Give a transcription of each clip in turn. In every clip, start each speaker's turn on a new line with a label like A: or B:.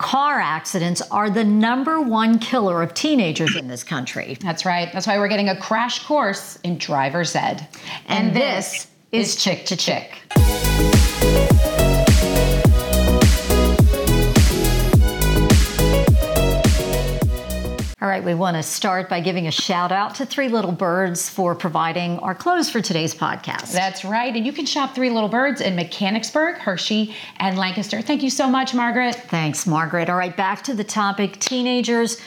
A: car accidents are the number one killer of teenagers in this country.
B: That's right. That's why we're getting a crash course in driver's ed.
A: And, and this is Chick to Chick. All right, we want to start by giving a shout out to Three Little Birds for providing our clothes for today's podcast.
B: That's right. And you can shop Three Little Birds in Mechanicsburg, Hershey, and Lancaster. Thank you so much, Margaret.
A: Thanks, Margaret. All right, back to the topic teenagers.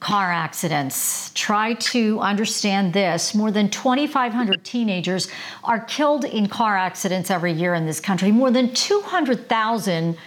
A: Car accidents. Try to understand this. More than 2,500 teenagers are killed in car accidents every year in this country. More than 200,000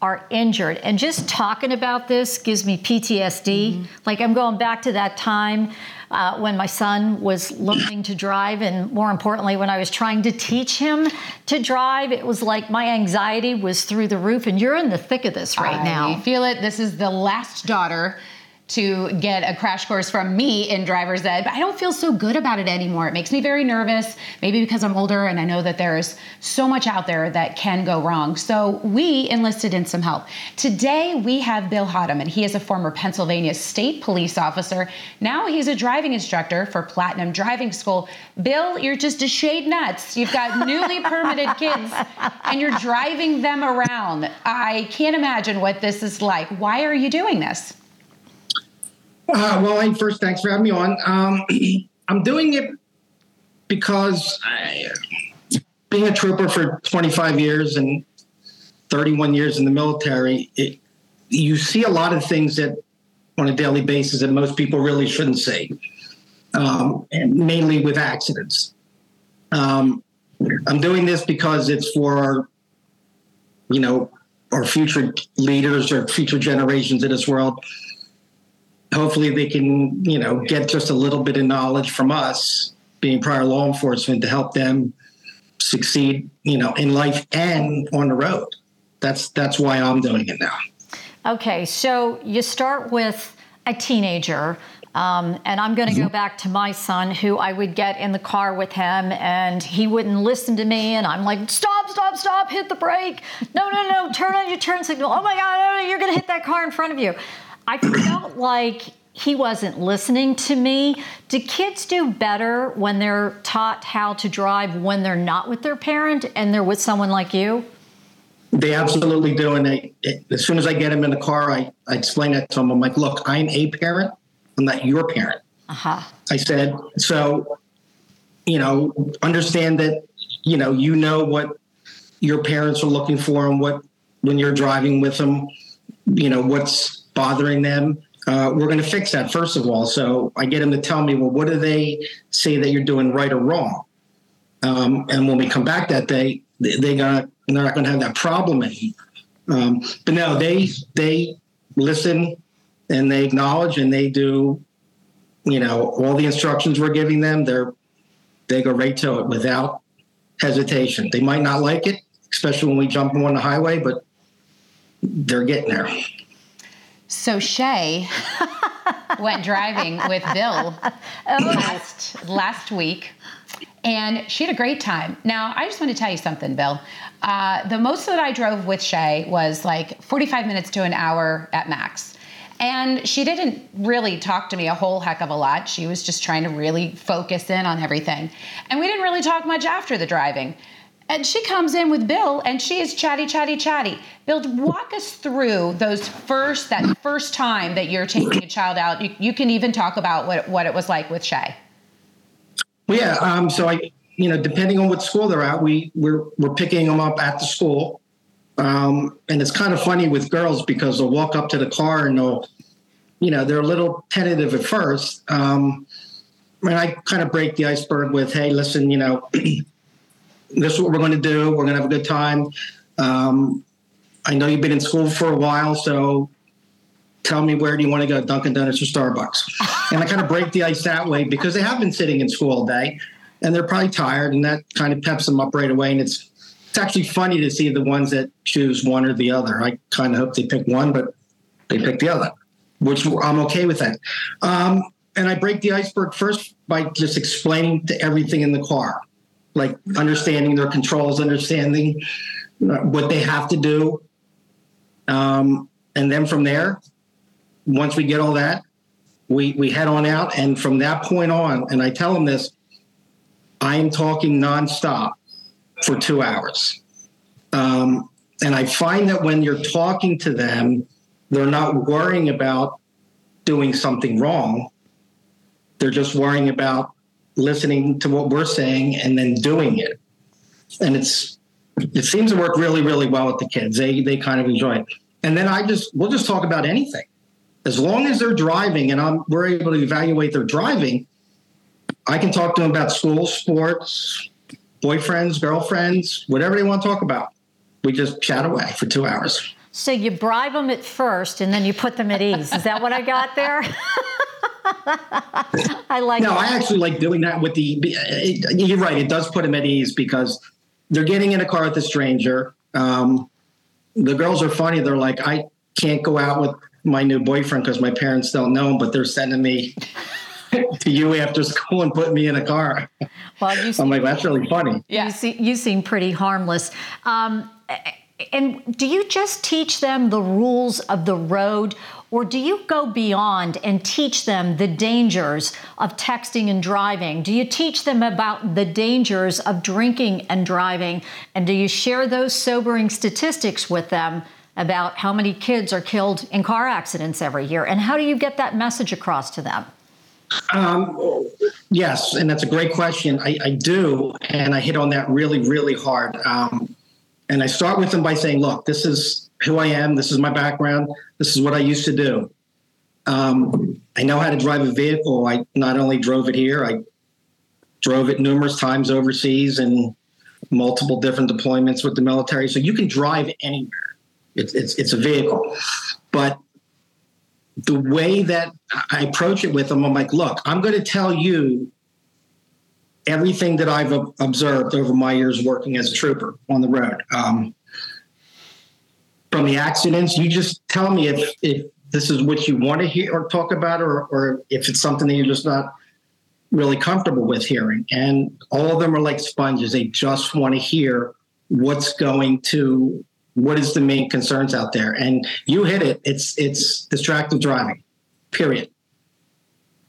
A: are injured. And just talking about this gives me PTSD. Mm-hmm. Like I'm going back to that time uh, when my son was learning to drive, and more importantly, when I was trying to teach him to drive. It was like my anxiety was through the roof, and you're in the thick of this right
B: I
A: now.
B: feel it. This is the last daughter to get a crash course from me in driver's ed, but I don't feel so good about it anymore. It makes me very nervous, maybe because I'm older and I know that there is so much out there that can go wrong. So we enlisted in some help. Today we have Bill Hodham, and he is a former Pennsylvania state police officer. Now he's a driving instructor for Platinum Driving School. Bill, you're just a shade nuts. You've got newly permitted kids and you're driving them around. I can't imagine what this is like. Why are you doing this?
C: Uh, well, first, thanks for having me on. Um, I'm doing it because I, being a trooper for 25 years and 31 years in the military, it, you see a lot of things that on a daily basis that most people really shouldn't see, um, and mainly with accidents. Um, I'm doing this because it's for our, you know, our future leaders or future generations in this world hopefully they can, you know, get just a little bit of knowledge from us, being prior law enforcement, to help them succeed, you know, in life and on the road. That's that's why I'm doing it now.
A: Okay, so you start with a teenager. Um, and I'm going to go mm-hmm. back to my son, who I would get in the car with him, and he wouldn't listen to me. And I'm like, stop, stop, stop, hit the brake. No, no, no, turn on your turn signal. Oh my God, you're going to hit that car in front of you. I felt like he wasn't listening to me. Do kids do better when they're taught how to drive when they're not with their parent and they're with someone like you?
C: They absolutely do. And they, as soon as I get them in the car, I, I explain that to them. I'm like, look, I'm a parent. I'm not your parent.
A: Uh-huh.
C: I said, so, you know, understand that, you know, you know what your parents are looking for and what, when you're driving with them, you know, what's bothering them. Uh, we're going to fix that first of all. So I get them to tell me, well, what do they say that you're doing right or wrong? Um, and when we come back that day, they, they got they're not going to have that problem anymore. Um, but no, they they listen and they acknowledge and they do, you know, all the instructions we're giving them. They're they go right to it without hesitation. They might not like it, especially when we jump on the highway, but they're getting there.
B: So Shay went driving with Bill oh. last last week, and she had a great time. Now, I just want to tell you something, Bill. Uh, the most that I drove with Shay was like 45 minutes to an hour at max. And she didn't really talk to me a whole heck of a lot. She was just trying to really focus in on everything. And we didn't really talk much after the driving. And she comes in with Bill and she is chatty, chatty, chatty. Bill, walk us through those first, that first time that you're taking a child out. You, you can even talk about what, what it was like with Shay.
C: Well, yeah. Um, so I, you know, depending on what school they're at, we, we're, we're picking them up at the school. Um, and it's kind of funny with girls because they'll walk up to the car and they'll, you know, they're a little tentative at first. Um, and I kind of break the iceberg with, hey, listen, you know, this is what we're going to do. We're going to have a good time. Um, I know you've been in school for a while, so tell me where do you want to go, Dunkin' Donuts or Starbucks? and I kind of break the ice that way because they have been sitting in school all day and they're probably tired, and that kind of peps them up right away. And it's it's actually funny to see the ones that choose one or the other. I kind of hope they pick one, but they pick the other, which I'm okay with that. Um, and I break the iceberg first by just explaining to everything in the car like understanding their controls, understanding uh, what they have to do. Um, And then from there, once we get all that, we, we head on out. And from that point on, and I tell them this, I am talking nonstop for two hours. Um, and I find that when you're talking to them, they're not worrying about doing something wrong. They're just worrying about listening to what we're saying and then doing it. And it's it seems to work really, really well with the kids. They they kind of enjoy it. And then I just we'll just talk about anything. As long as they're driving and I'm we're able to evaluate their driving, I can talk to them about school, sports, boyfriends, girlfriends, whatever they want to talk about. We just chat away for two hours.
A: So you bribe them at first and then you put them at ease. Is that what I got there? I like
C: No, that. I actually like doing that with the you're right, it does put them at ease because they're getting in a car with a stranger. Um, the girls are funny. They're like, I can't go out with my new boyfriend because my parents don't know him, but they're sending me to you after school and putting me in a car. Well, you seem, I'm like, that's really funny.
A: Yeah. You, see, you seem pretty harmless. Um, and do you just teach them the rules of the road, or do you go beyond and teach them the dangers of texting and driving? Do you teach them about the dangers of drinking and driving? And do you share those sobering statistics with them about how many kids are killed in car accidents every year? And how do you get that message across to them?
C: Um, yes, and that's a great question. I, I, do, and I hit on that really, really hard. Um, and I start with them by saying, "Look, this is who I am. This is my background. This is what I used to do. Um, I know how to drive a vehicle. I not only drove it here, I drove it numerous times overseas and multiple different deployments with the military. So you can drive anywhere. It's it's, it's a vehicle, but the way that I approach it with them, I'm like, look, I'm going to tell you everything that I've observed over my years working as a trooper on the road. Um, from the accidents, you just tell me if, if this is what you want to hear or talk about, or, or if it's something that you're just not really comfortable with hearing. And all of them are like sponges. They just want to hear what's going to what is the main concerns out there. And you hit it. It's it's distracted driving period.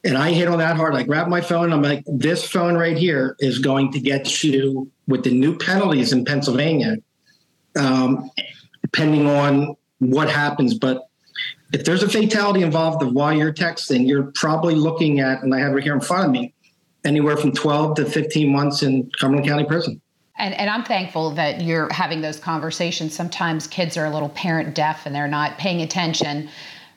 C: And i hit on that hard. I grab my phone. I'm like this phone right here is going to get you with the new penalties in pennsylvania. Um, depending on what happens but if there's a fatality involved of while you're texting you're probably looking at and i have it here in front of me anywhere from 12 to 15 months in cumberland county prison
B: and, and I'm thankful that you're having those conversations. Sometimes kids are a little parent deaf and they're not paying attention.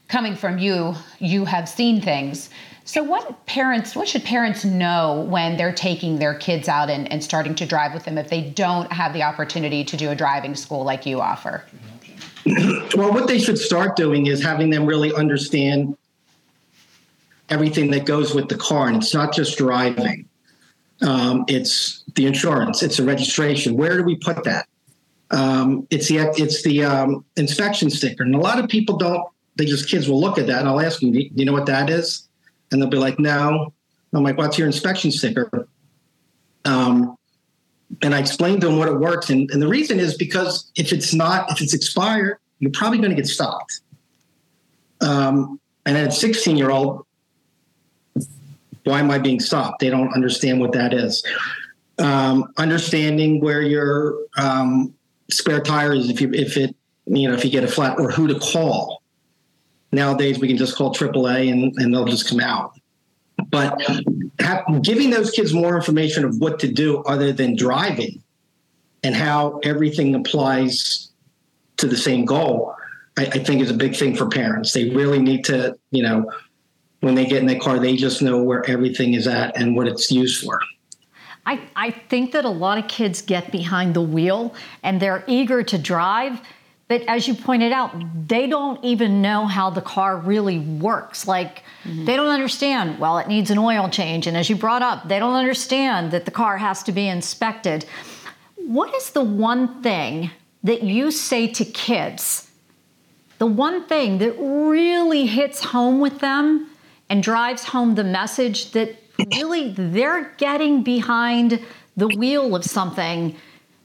B: Coming from you, you have seen things. So, what parents, what should parents know when they're taking their kids out and, and starting to drive with them if they don't have the opportunity to do a driving school like you offer?
C: Well, what they should start doing is having them really understand everything that goes with the car, and it's not just driving. Um, it's the insurance. It's the registration. Where do we put that? Um, it's the it's the um, inspection sticker, and a lot of people don't. They just kids will look at that, and I'll ask them, "Do you know what that is?" And they'll be like, "No." I'm like, "What's your inspection sticker?" Um, and I explained to them what it works, and, and the reason is because if it's not, if it's expired, you're probably going to get stopped. Um, and at 16 year old, why am I being stopped? They don't understand what that is. Um, understanding where your um, spare tire is, if you if it you know if you get a flat, or who to call. Nowadays, we can just call AAA and, and they'll just come out. But have, giving those kids more information of what to do other than driving and how everything applies to the same goal, I, I think is a big thing for parents. They really need to, you know, when they get in the car, they just know where everything is at and what it's used for.
A: I, I think that a lot of kids get behind the wheel and they're eager to drive. But as you pointed out, they don't even know how the car really works. Like, mm-hmm. they don't understand, well, it needs an oil change. And as you brought up, they don't understand that the car has to be inspected. What is the one thing that you say to kids? The one thing that really hits home with them and drives home the message that really they're getting behind the wheel of something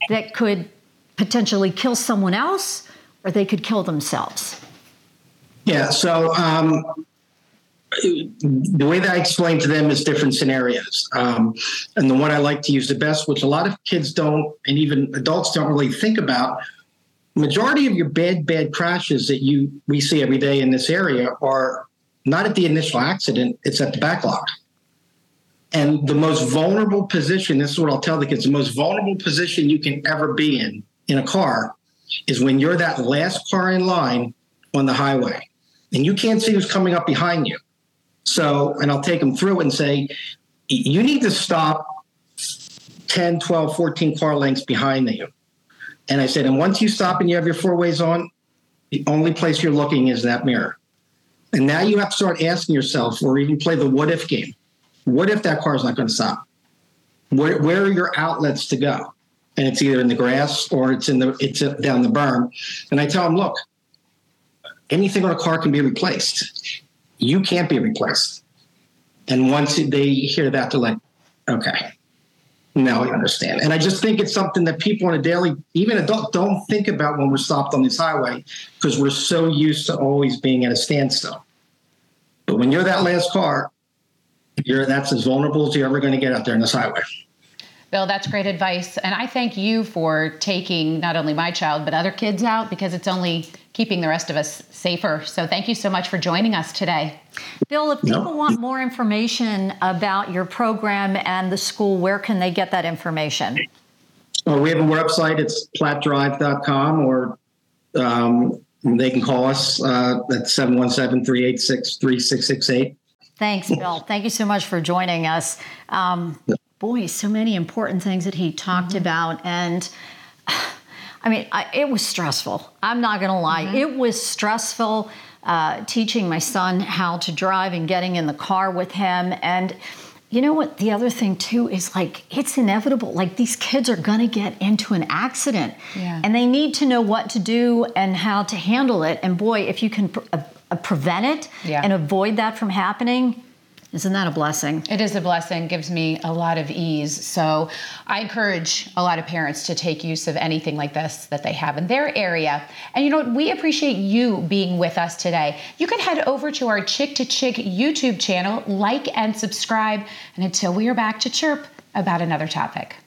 A: that could potentially kill someone else or they could kill themselves.
C: Yeah. So um, the way that I explain to them is different scenarios. Um, and the one I like to use the best, which a lot of kids don't, and even adults don't really think about, majority of your bad, bad crashes that you we see every day in this area are not at the initial accident, it's at the backlog. And the most vulnerable position, this is what I'll tell the kids, the most vulnerable position you can ever be in in a car is when you're that last car in line on the highway and you can't see who's coming up behind you. So, and I'll take them through and say, you need to stop 10, 12, 14 car lengths behind you. And I said, and once you stop and you have your four ways on, the only place you're looking is that mirror. And now you have to start asking yourself, or even play the what if game. What if that car is not going to stop? Where, where are your outlets to go? And it's either in the grass or it's in the it's down the berm. And I tell them, look, anything on a car can be replaced you can't be replaced. And once they hear that, they're like, okay, now I understand. And I just think it's something that people on a daily, even adults, don't think about when we're stopped on this highway because we're so used to always being at a standstill. But when you're that last car, you're that's as vulnerable as you're ever going to get out there in this highway.
B: Bill, that's great advice. And I thank you for taking not only my child, but other kids out because it's only keeping the rest of us safer. So thank you so much for joining us today.
A: Bill, if people want more information about your program and the school, where can they get that information?
C: Well, we have a website. It's plattdrive.com or um, they can call us uh, at 717 386 3668.
A: Thanks, Bill. Thank you so much for joining us. Um, boy, so many important things that he talked mm-hmm. about. And I mean, I, it was stressful. I'm not going to lie. Mm-hmm. It was stressful uh, teaching my son how to drive and getting in the car with him. And you know what? The other thing, too, is like it's inevitable. Like these kids are going to get into an accident yeah. and they need to know what to do and how to handle it. And boy, if you can uh, uh, prevent it yeah. and avoid that from happening, isn't that a blessing?
B: It is a blessing, gives me a lot of ease. So I encourage a lot of parents to take use of anything like this that they have in their area. And you know what? We appreciate you being with us today. You can head over to our Chick to Chick YouTube channel, like and subscribe. And until we are back to chirp about another topic.